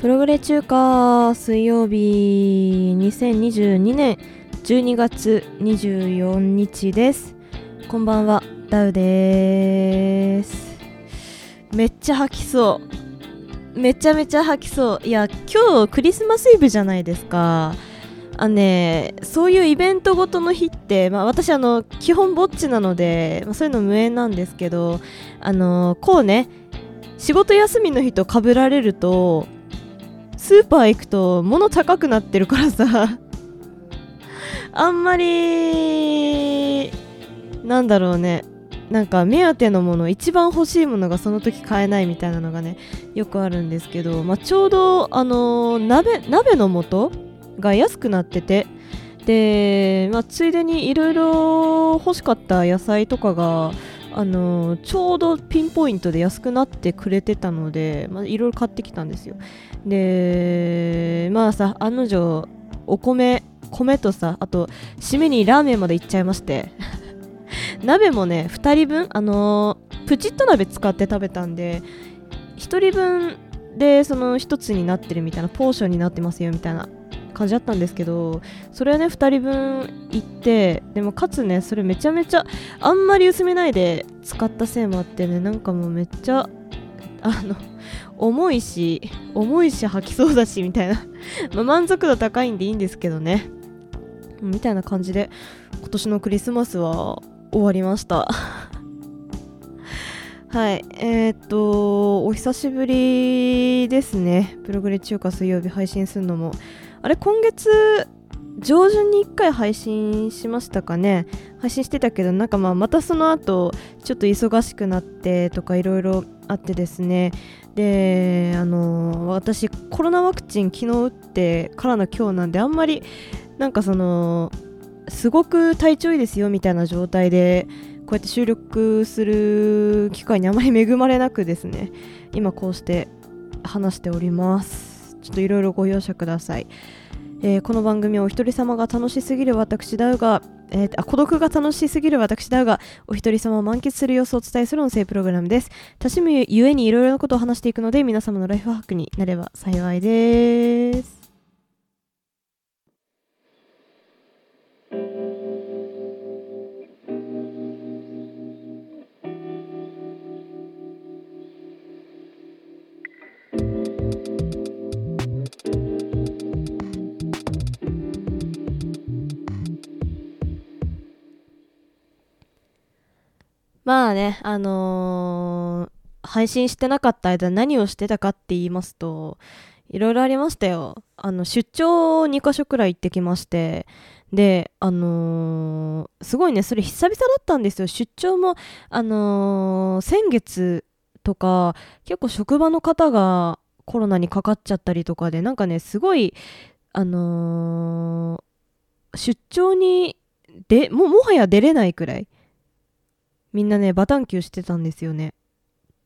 プログレ中華水曜日2022年12月24日です。こんばんはダウです。めっちゃ吐きそう。めちゃめちゃ吐きそう。いや今日クリスマスイブじゃないですか。あねそういうイベントごとの日って、まあ、私あの基本ぼっちなので、まあ、そういうの無縁なんですけどあのこうね仕事休みの日と被られるとスーパー行くと物高くなってるからさ。あんまりなんだろうね。なんか目当てのもの一番欲しいものがその時買えないみたいなのがねよくあるんですけど、まあ、ちょうどあのー、鍋鍋の素が安くなっててで、まあ、ついでにいろいろ欲しかった野菜とかがあのちょうどピンポイントで安くなってくれてたのでいろいろ買ってきたんですよ。でまあさ案の定お米米とさあと締めにラーメンまで行っちゃいまして。鍋もね2人分あのー、プチッと鍋使って食べたんで1人分でその1つになってるみたいなポーションになってますよみたいな感じだったんですけどそれはね2人分行ってでもかつねそれめちゃめちゃあんまり薄めないで使ったせいもあってねなんかもうめっちゃあの重いし重いし吐きそうだしみたいな ま満足度高いんでいいんですけどね。みたいな感じで今年のクリスマスは終わりました。はいえー、っとお久しぶりですね。プログレ中華水曜日配信するのも。あれ今月上旬に1回配信しましたかね。配信してたけどなんかまあまたその後ちょっと忙しくなってとかいろいろあってですね。であの私コロナワクチン昨日打ってからの今日なんであんまりなんかそのすごく体調いいですよみたいな状態でこうやって収録する機会にあまり恵まれなくですね今こうして話しております。ちょっといろいろご容赦ください。えー、この番組はお一人様が楽しすぎる私だが、えー、あ孤独が楽しすぎる私だがお一人様を満喫する様子をお伝えする音声プログラムです。多趣味ゆえにいろいろなことを話していくので皆様のライフハックになれば幸いです。まあね、あのー、配信してなかった間何をしてたかって言いますと、いろいろありましたよ。あの、出張2カ所くらい行ってきまして、で、あのー、すごいね、それ久々だったんですよ。出張も、あのー、先月とか、結構職場の方がコロナにかかっちゃったりとかで、なんかね、すごい、あの出張に、でも、もはや出れないくらい。みんなねバタンキューしてたんですよね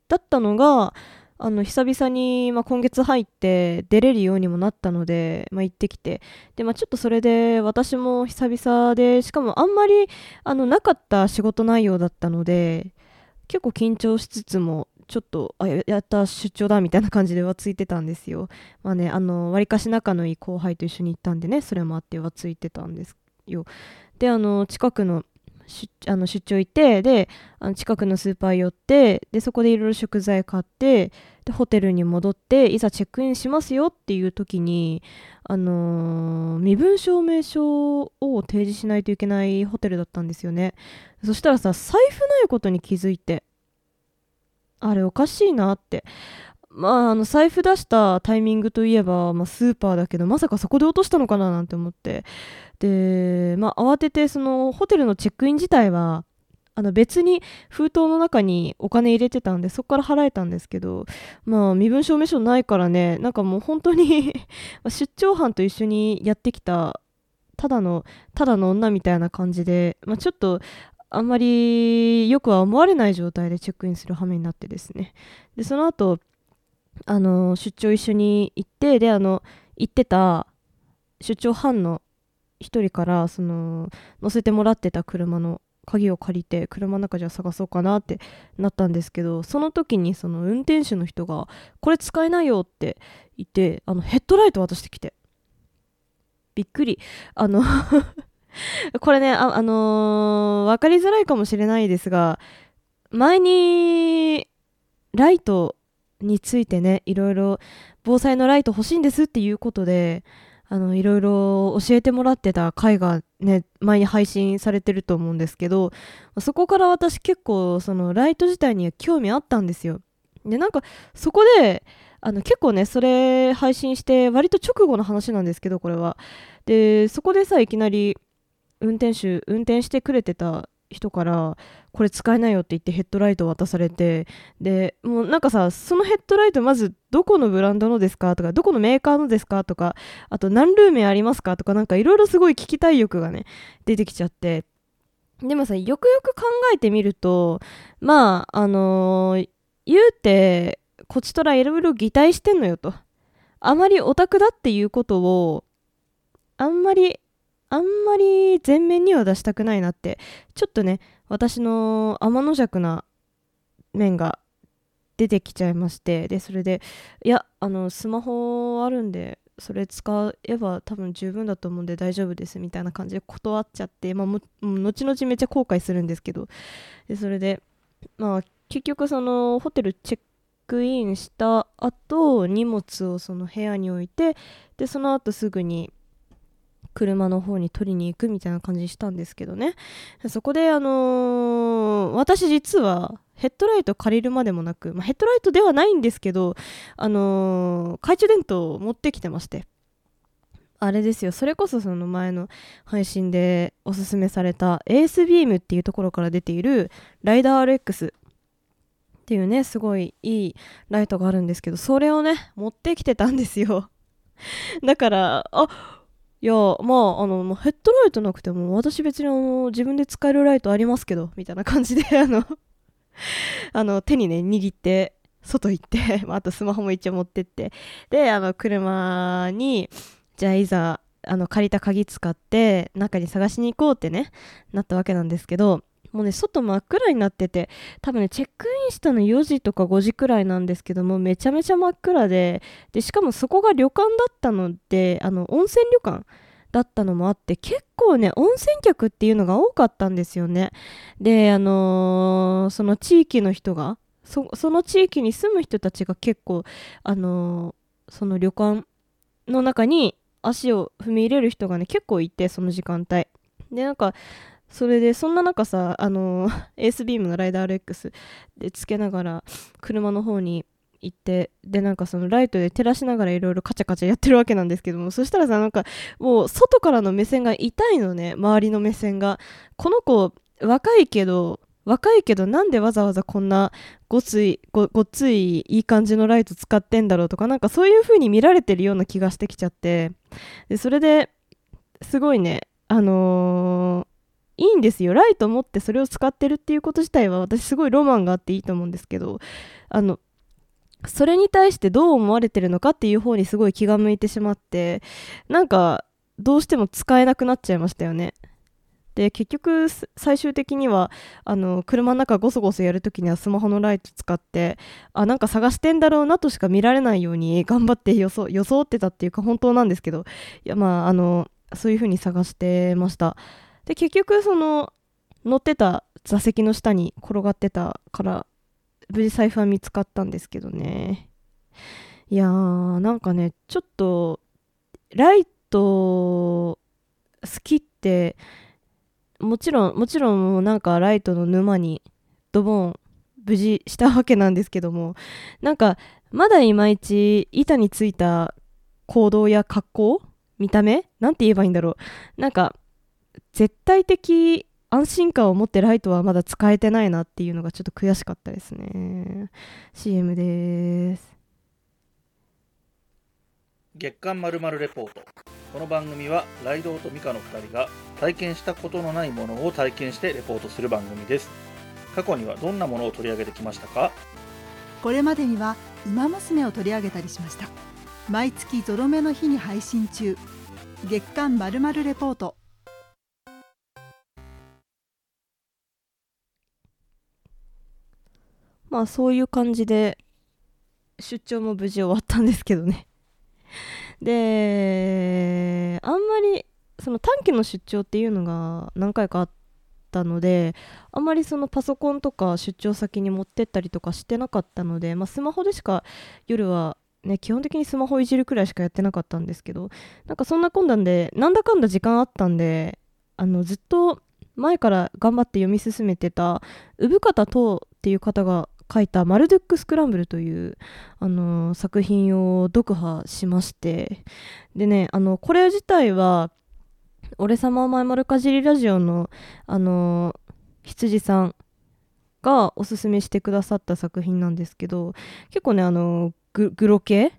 だったのがあの久々に、まあ、今月入って出れるようにもなったので、まあ、行ってきてで、まあ、ちょっとそれで私も久々でしかもあんまりあのなかった仕事内容だったので結構緊張しつつもちょっとあやった出張だみたいな感じではついてたんですよ。まあねあのわりかし仲のいい後輩と一緒に行ったんでねそれもあってはついてたんですよ。であの近くのあの出張行ってであの近くのスーパー寄ってでそこでいろいろ食材買ってでホテルに戻っていざチェックインしますよっていう時に、あのー、身分証明書を提示しないといけないホテルだったんですよね。そしたらさ財布ないことに気づいてあれおかしいなって。まあ、あの財布出したタイミングといえば、まあ、スーパーだけどまさかそこで落としたのかななんて思って。で、まあ、慌ててそのホテルのチェックイン自体はあの別に封筒の中にお金入れてたんでそこから払えたんですけどまあ身分証明書ないからねなんかもう本当に 出張班と一緒にやってきたただのただの女みたいな感じで、まあ、ちょっとあんまりよくは思われない状態でチェックインする羽目になってですね。でその後あの出張一緒に行ってであの行ってた出張班の一人からその乗せてもらってた車の鍵を借りて車の中じゃ探そうかなってなったんですけどその時にその運転手の人が「これ使えないよ」って言ってあのヘッドライト渡してきて。びっくり。あの これねあ、あのー、分かりづらいかもしれないですが前にライトについてねいろいろ防災のライト欲しいんですっていうことであのいろいろ教えてもらってた回がね前に配信されてると思うんですけどそこから私結構そのライト自体には興味あったんですよ。でなんかそこであの結構ねそれ配信して割と直後の話なんですけどこれは。でそこでさいきなり運転手運転してくれてた人からこれ使えないよって言ってヘッドライト渡されてでもうなんかさそのヘッドライトまずどこのブランドのですかとかどこのメーカーのですかとかあと何ルーメンありますかとかなんかいろいろすごい聞きたい欲がね出てきちゃって。でもさよくよく考えてみるとまああのー、言うてこちとらいろいろ擬態してんのよと。あまりオタクだっていうことをあんまりあんまり前面には出したくないなってちょっとね私の天の弱な面が出てきちゃいましてでそれでいやあのスマホあるんでそれ使えば多分十分だと思うんで大丈夫ですみたいな感じで断っちゃって、まあ、も後々めっちゃ後悔するんですけどでそれでまあ結局そのホテルチェックインした後荷物をその部屋に置いてでその後すぐに車の方に取りに行くみたいな感じしたんですけどね。そこであのー、私実はヘッドライト借りるまでもなく、まあ、ヘッドライトではないんですけどあのー、懐中電灯を持ってきてまして。あれですよ。それこそその前の配信でおすすめされたエースビームっていうところから出ているライダー RX っていうねすごいいいライトがあるんですけどそれをね持ってきてたんですよ。だからあやまああのヘッドライトなくても私別にあの自分で使えるライトありますけどみたいな感じで あのあの手にね握って外行ってあとスマホも一応持ってって。であの車にじゃあいざあの借りた鍵使って中に探しに行こうってねなったわけなんですけどもうね外真っ暗になってて多分ねチェックインしたの4時とか5時くらいなんですけどもめちゃめちゃ真っ暗ででしかもそこが旅館だったのであの温泉旅館だったのもあって結構ね温泉客っていうのが多かったんですよね。であのー、その地域の人がその地域に住む人たちが結構あのー、その旅館の中に足を踏み入れる人がね結構いてその時間帯。でなんかそれでそんな中さあの エースビームのライダー RX でつけながら車の方に行ってでなんかそのライトで照らしながらいろいろカチャカチャやってるわけなんですけどもそしたらさなんかもう外からの目線が痛いのね周りの目線が。この子若いけど若いけどなんでわざわざこんなごついごごついいい感じのライト使ってんだろうとかなんかそういう風に見られてるような気がしてきちゃって。でそれですごいねあのーいいんですよ。ライト持ってそれを使ってるっていうこと自体は私すごいロマンがあっていいと思うんですけどあのそれに対してどう思われてるのかっていう方にすごい気が向いてしまってなんかどうしても使えなくなっちゃいましたよね。で結局最終的にはあの車の中ゴソゴソやるときにはスマホのライト使ってあなんか探してんだろうなとしか見られないように頑張って予想装ってたっていうか本当なんですけどいやまああのそういう風に探してました。で結局その乗ってた座席の下に転がってたから無事財布は見つかったんですけどね。いやーなんかねちょっとライト好きってもちろんもちろんなんかライトの沼にドボン無事したわけなんですけどもなんかまだいまいち板についた行動や格好見た目なんて言えばいいんだろう。なんか絶対的安心感を持ってライトはまだ使えてないなっていうのがちょっと悔しかったですね。CM です。月刊まるまるレポート。この番組はライドウとミカの2人が体験したことのないものを体験してレポートする番組です。過去にはどんなものを取り上げてきましたか？これまでには「ウマ娘」を取り上げたりしました。毎月ゾロ目の日に配信中。月刊まるまるレポートまあそういう感じで出張も無事終わったんですけどね。であんまりその短期の出張っていうのが何回かあったのであんまりそのパソコンとか出張先に持ってったりとかしてなかったので、まあ、スマホでしか夜はね基本的にスマホいじるくらいしかやってなかったんですけどなんかそんな困難でなんだかんだ時間あったんであのずっと前から頑張って読み進めてた産方等っていう方が書いた「マルドゥック・スクランブル」という、あの作品を読破しまして。でねあのこれ自体は「俺様お前丸かじりラジオの」あの羊さんがおすすめしてくださった作品なんですけど結構ねあのグロ系？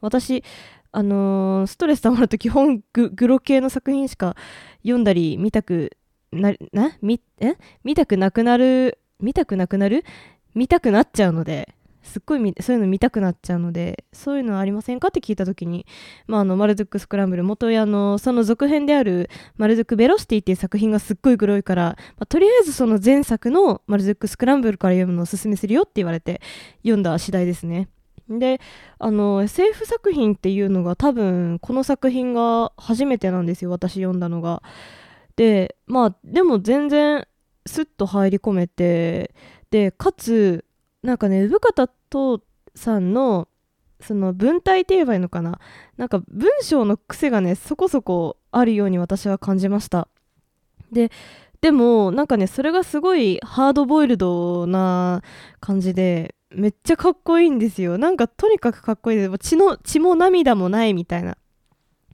私あのストレス溜まると基本グロ系の作品しか読んだり見たくななみえ？見たくなくなる？見たくなくなる？見たくなっちゃうのですっごいそういうの見たくなっちゃうのでそういうのありませんかって聞いた時に、まあ、あのマルドック・スクランブル元やのその続編であるマルドック・ベロシティっていう作品がすっごいグロいから、まあとりあえずその前作のマルドック・スクランブルから読むのをおすすめするよって言われて読んだ次第ですね。であの SF 作品っていうのが多分この作品が初めてなんですよ私読んだのが。でまあでも全然スッと入り込めてでかつなんかね産方とさんのその文体って言えばいいのかな？なんか文章の癖がねそこそこあるように私は感じました。ででもなんかねそれがすごいハードボイルドな感じでめっちゃかっこいいんですよ。なんかとにかくかっこいい。です血の血も涙もないみたいな。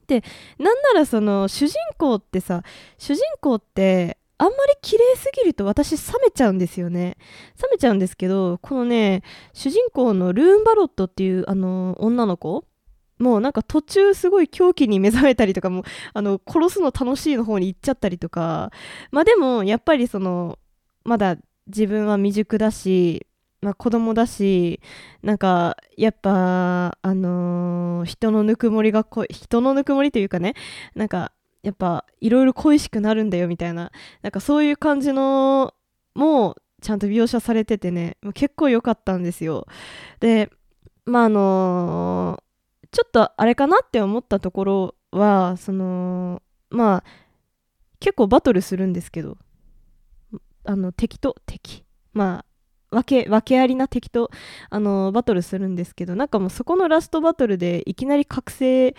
でなんならその主人公ってさ主人公ってあんまり綺麗すぎると私冷めちゃうんですよね。冷めちゃうんですけどこのね主人公のルーン・バロットっていうあの女の子もうなんか途中すごい狂気に目覚めたりとかもあの殺すの楽しいの方に行っちゃったりとか。まあでもやっぱりそのまだ自分は未熟だし、まあ、子供だしなんかやっぱあのー人のぬくもりがこ人のぬくもりというかねなんかやっぱいろいろ恋しくなるんだよみたいな。なんかそういう感じのもちゃんと描写されててね。結構良かったんですよ。でまああのーちょっとあれかなって思ったところはそのまあ結構バトルするんですけど。あの敵と敵。まあ分け訳ありな敵とあのバトルするんですけど。なんかもうそこのラストバトルでいきなり覚醒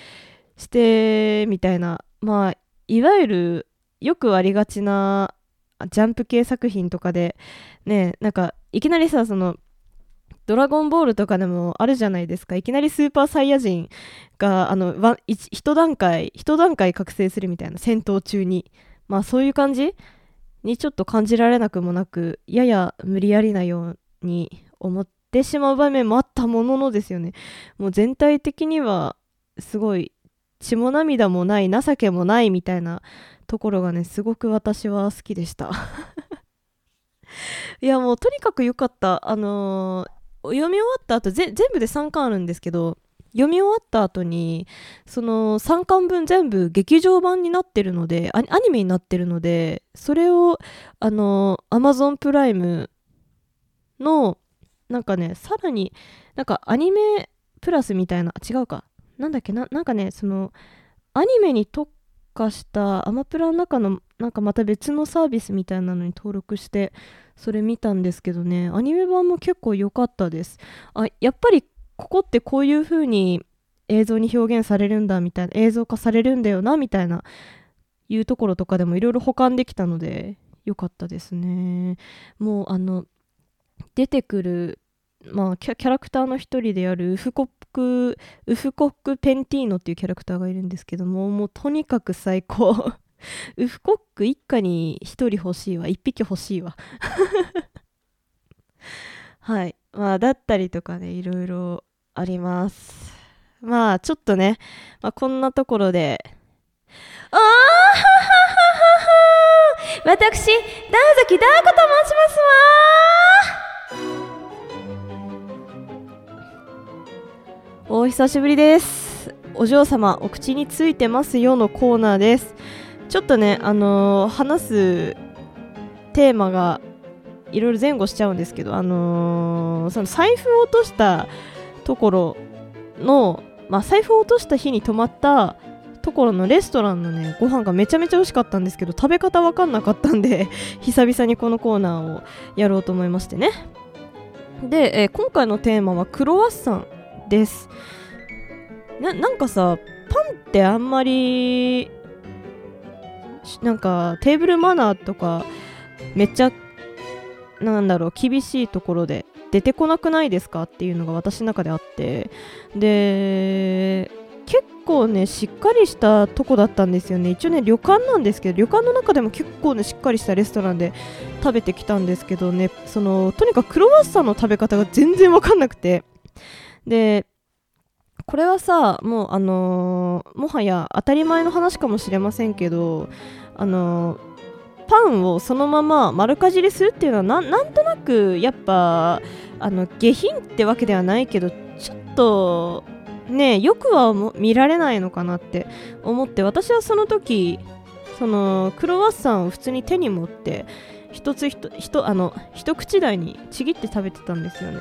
してみたいなまあいわゆるよくありがちなジャンプ系作品とかでねなんかいきなりさそのドラゴンボールとかでもあるじゃないですか。いきなりスーパーサイヤ人があの一段階一段階覚醒するみたいな戦闘中に。まあそういう感じにちょっと感じられなくもなくやや無理やりなように思ってしまう場面もあったもののですよね。もう全体的にはすごい血も涙もない情けもないみたいなところがねすごく私は好きでした。いやもうとにかく良かった。あのー読み終わった後ぜ全部で3巻あるんですけど読み終わった後にその3巻分全部劇場版になってるのでアアニメになってるのでそれをあの Amazon プライムのなんかねさらになんかアニメプラスみたいな違うか。なんだっけ？ななんかねそのアニメに特化したアマプラの中のなんかまた別のサービスみたいなのに登録してそれ見たんですけどね。アニメ版も結構良かったです。あやっぱりここってこういう風に映像に表現されるんだみたいな映像化されるんだよなみたいないうところとかでもいろいろ保管できたので良かったですね。もうあの出てくるまあキャラクターの一人であるウフコックウフコック・ペンティーノっていうキャラクターがいるんですけどももうとにかく最高。ウフコック一家に一人欲しいわ。一匹欲しいわ。はい。まあだったりとかねいろいろあります。まあちょっとね、まあ、こんなところで。あーはははは私ダーザキダーコと申しますわお久しぶりです。お嬢様お口についてますよのコーナーです。ちょっとねあのー話すテーマがいろいろ前後しちゃうんですけどあのーその財布を落としたところのまあ財布を落とした日に泊まったところのレストランのねご飯がめちゃめちゃ美味しかったんですけど食べ方わかんなかったんで 久々にこのコーナーをやろうと思いましてね。で、えー今回のテーマはクロワッサンです。ななんかさパンってあんまりなんかテーブルマナーとかめっちゃなんだろう厳しいところで出てこなくないですかっていうのが私の中であって。で結構ねしっかりしたとこだったんですよね。一応ね旅館なんですけど旅館の中でも結構ねしっかりしたレストランで食べてきたんですけどね。そのとにかくクロワッサンの食べ方が全然わかんなくて。でこれはさもうあのーもはや当たり前の話かもしれませんけどあのーパンをそのまま丸かじりするっていうのはなんとなくやっぱあの下品ってわけではないけどちょっとねよくは見られないのかなって思って私はその時そのクロワッサンを普通に手に持って一つ一一あの一口大にちぎって食べてたんですよね。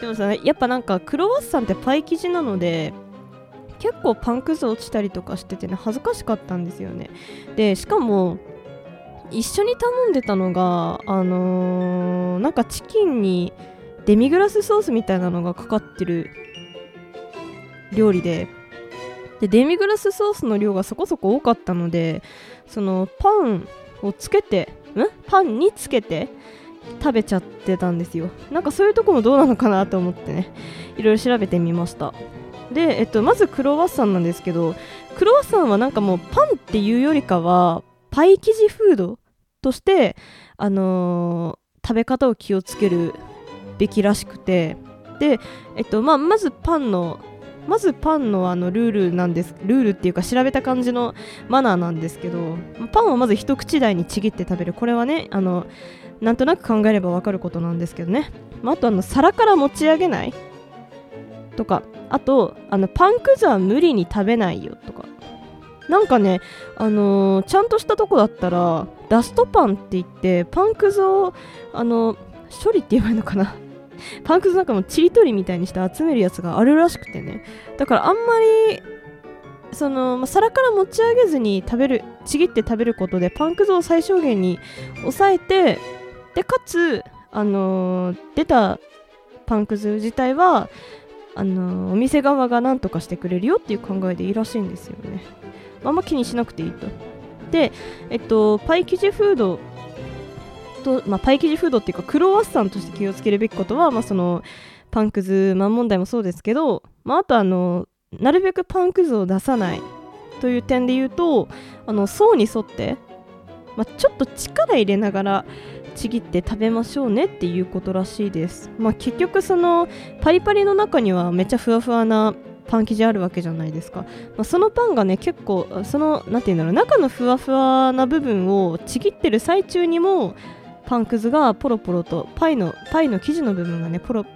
でもさやっぱなんかクロワッサンってパイ生地なので結構パンくず落ちたりとかしててね恥ずかしかったんですよね。でしかも一緒に頼んでたのがあのーなんかチキンにデミグラスソースみたいなのがかかってる料理ででデミグラスソースの量がそこそこ多かったのでそのパンをつけてん？パンにつけて食べちゃってたんですよ。なんかそういうとこもどうなのかなと思ってね。いろいろ調べてみました。で、えっと、まずクロワッサンなんですけどクロワッサンはなんかもうパンっていうよりかはパイ生地フードとして、あのー食べ方を気をつけるべきらしくて。で、えっとまあ、まずパンのまずパンのあのルールなんですルールっていうか調べた感じのマナーなんですけどパンをまず一口大にちぎって食べる。これはねあのなんとなく考えればわかることなんですけどね、まあ、あとあの皿から持ち上げないとか。あとあのパンくずは無理に食べないよとか。なんかね、あのーちゃんとしたとこだったらダストパンって言ってパンくずをあの処理って言えばいいのかな。パンくずなんかもちりとりみたいにして集めるやつがあるらしくてね。だからあんまりその、まあ皿から持ち上げずに食べるちぎって食べることでパンくずを最小限に抑えてでかつ、あのー出たパンくず自体はあのーお店側が何とかしてくれるよっていう考えでいいらしいんですよね。あんま気にしなくていいと。でえっとパイ生地フードと、まあ、パイ生地フードっていうかクロワッサンとして気をつけるべきことは、まあ、そのパンくずマン問題もそうですけど、まあ、あとあのなるべくパンくずを出さないという点で言うとあの層に沿って、まあ、ちょっと力入れながらちぎって食べましょうねっていうことらしいです、まあ、結局そのパリパリの中にはめっちゃふわふわなパン生地あるわけじゃないですか、まあ、そのパンがね結構そのなんていうんだろう中のふわふわな部分をちぎってる最中にもパンくずがポロポロとパイのパイの生地の部分がねポロん？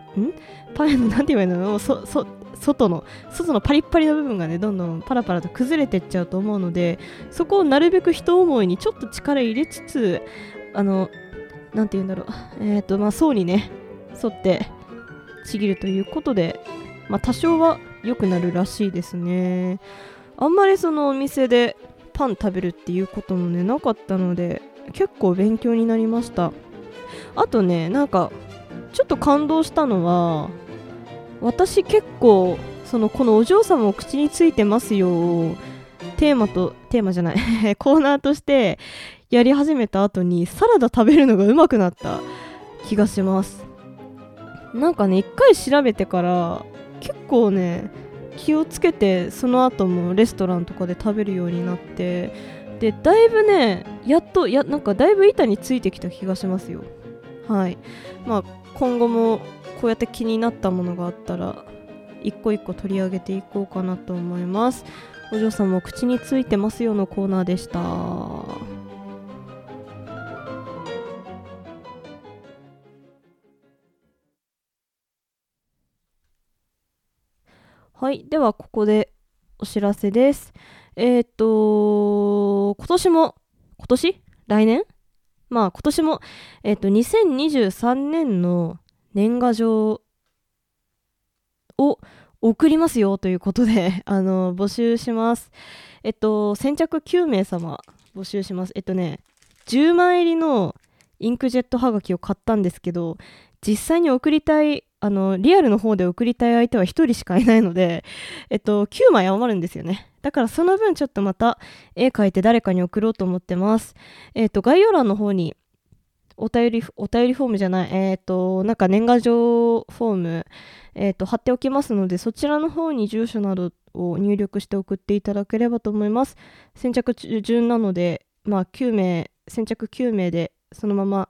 パイのなんて言えばいいの？そそ外の外のパリッパリの部分がねどんどんパラパラと崩れてっちゃうと思うのでそこをなるべく一思いにちょっと力入れつつあのなんて言うんだろう。えっ、とまあ層にね沿ってちぎるということでまあ多少は良くなるらしいですね。あんまりそのお店でパン食べるっていうこともねなかったので結構勉強になりました。あとねなんかちょっと感動したのは私結構そのこのお嬢様を口についてますよテーマとテーマじゃない。コーナーとしてやり始めた後にサラダ食べるのがうまくなった気がします。なんかね一回調べてから結構ね気をつけてその後もレストランとかで食べるようになってでだいぶねやっとやなんかだいぶ板についてきた気がしますよ。はい。まあ今後もこうやって気になったものがあったら一個一個取り上げていこうかなと思います。お嬢さんも口についてますよのコーナーでした。はい。では、ここでお知らせです。えーっと、今年も、今年？来年？まあ、今年も、えーっと、2023年の年賀状を送りますよということで、あの、募集します。えっと、先着9名様募集します。えっとね、10枚入りのインクジェットはがきを買ったんですけど、実際に送りたい、あの、リアルの方で送りたい相手は1人しかいないので、えっと、9枚余るんですよね。だからその分ちょっとまた絵描いて誰かに送ろうと思ってます。えっと、概要欄の方にお便り、お便りフォームじゃない、えっと、なんか年賀状フォーム、えっと、貼っておきますので、そちらの方に住所などを入力して送っていただければと思います。先着順なので、まあ、9名、先着9名でそのまま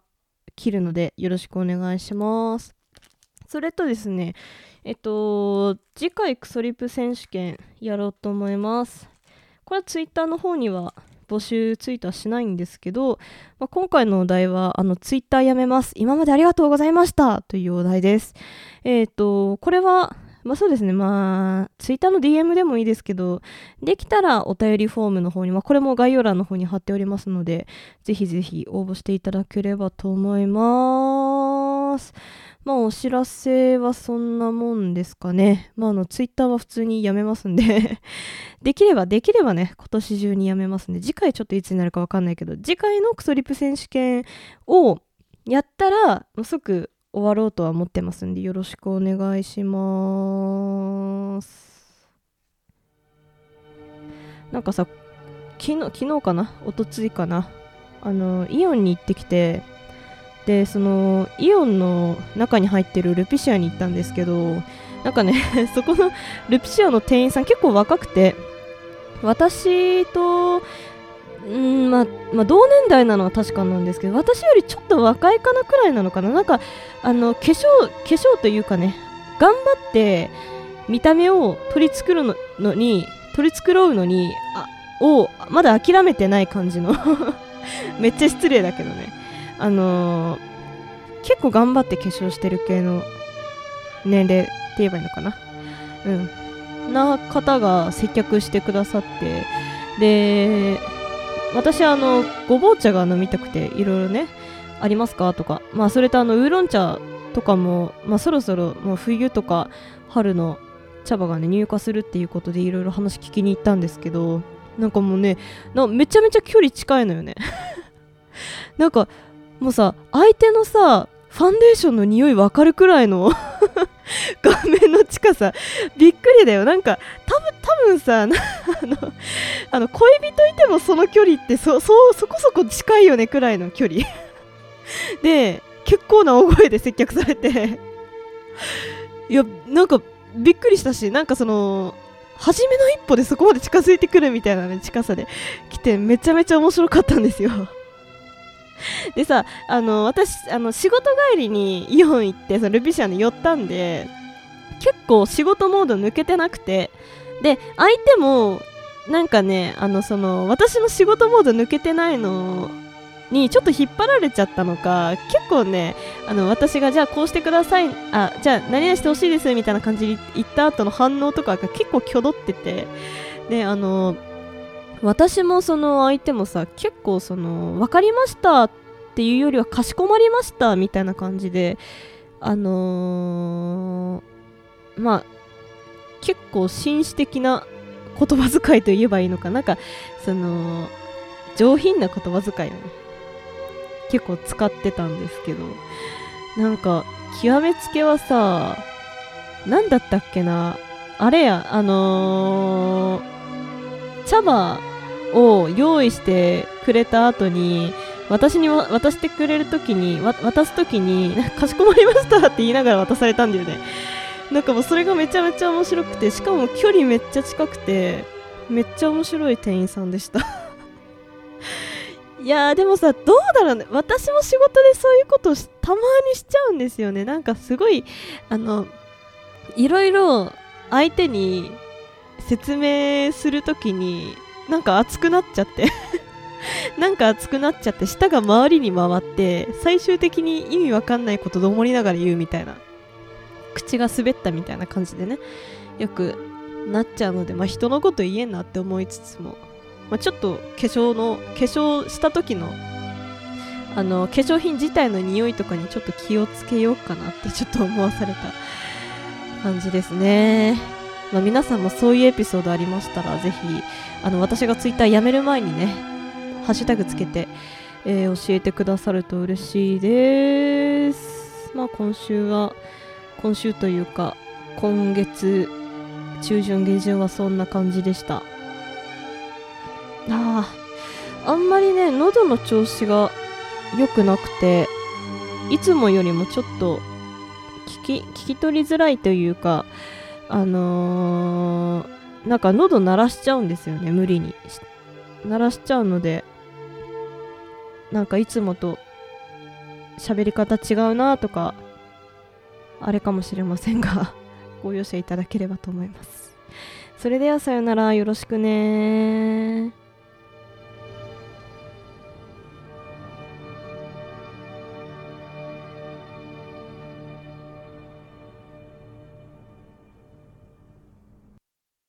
切るのでよろしくお願いします。それとですね、えっと、次回クソリプ選手権やろうと思います。これはツイッターの方には募集ツイートはしないんですけど、まあ、今回のお題は、あの、ツイッターやめます。今までありがとうございましたというお題です。えっ、と、これは、まあそうですね、まあ、ツイッターの DM でもいいですけど、できたらお便りフォームの方に、まあこれも概要欄の方に貼っておりますので、ぜひぜひ応募していただければと思います。ます。まあお知らせはそんなもんですかね。まああのツイッターは普通にやめますんで できればできればね、今年中にやめますんで、次回ちょっといつになるかわかんないけど、次回のクソリップ選手権をやったら、もう即終わろうとは思ってますんで、よろしくお願いします。なんかさ、昨日、昨日かな？おとついかな？あの、イオンに行ってきて、で、その、イオンの中に入ってるルピシアに行ったんですけど、なんかね、そこのルピシアの店員さん結構若くて、私と、うんま、まあ、同年代なのは確かなんですけど私よりちょっと若いかなくらいなのかな。なんかあの化粧化粧というかね頑張って見た目を取り繕うのに取り繕うのにあをまだ諦めてない感じの。めっちゃ失礼だけどね。あのー結構頑張って化粧してる系の年齢って言えばいいのかな？うん。な方が接客してくださってで私あのごぼう茶が飲みたくていろいろねありますか？とか。まあそれとあのウーロン茶とかもまあそろそろもう冬とか春の茶葉がね入荷するっていうことでいろいろ話聞きに行ったんですけどなんかもうねめちゃめちゃ距離近いのよね。なんかもうさ相手のさファンデーションの匂いわかるくらいの 顔面の近さ。びっくりだよ。なんか多分多分さ あのあの恋人いてもその距離ってそそそこそこ近いよねくらいの距離。で結構な大声で接客されて。いやなんかびっくりしたしなんかその初めの一歩でそこまで近づいてくるみたいな、ね、近さで来てめちゃめちゃ面白かったんですよ。でさあの私あの仕事帰りにイオン行ってそのルビシアに寄ったんで結構仕事モード抜けてなくてで相手もなんかねあのその私の仕事モード抜けてないのにちょっと引っ張られちゃったのか結構ねあの私がじゃあこうしてくださいあじゃあ何々してほしいですみたいな感じで言った後の反応とかが結構挙動っててであの私もその相手もさ結構その分かりましたっていうよりはかしこまりましたみたいな感じであのーまあ結構紳士的な言葉遣いと言えばいいのかな。んかその上品な言葉遣いをね結構使ってたんですけどなんか極めつけはさ何だったっけな。あれやあのー茶葉を用意してくれた後に私に渡してくれる時に渡す時にかしこまりましたって言いながら渡されたんだよね。なんかもうそれがめちゃめちゃ面白くてしかも距離めっちゃ近くてめっちゃ面白い店員さんでした。いやーでもさどうだろうね。私も仕事でそういうことをたまにしちゃうんですよね。なんかすごいあのいろいろ相手に説明するときになんか熱くなっちゃって。なんか熱くなっちゃって舌が周りに回って最終的に意味わかんないことどもりながら言うみたいな。口が滑ったみたいな感じでね。よくなっちゃうので、まあ、人のこと言えんなって思いつつも、まあ、ちょっと化粧の化粧した時のあの化粧品自体の匂いとかにちょっと気をつけようかなってちょっと思わされた感じですね、まあ、皆さんもそういうエピソードありましたらぜひあの私がツイッターやめる前にねハッシュタグつけて、えー教えてくださると嬉しいです。まあ今週は今週というか今月中旬下旬はそんな感じでした。あああんまりね喉の調子が良くなくていつもよりもちょっと聞き聞き取りづらいというかあのーなんか喉鳴らしちゃうんですよね無理に。鳴らしちゃうのでなんかいつもと喋り方違うなとかあれかもしれませんが ご容赦いただければと思います。それではさよならよろしくね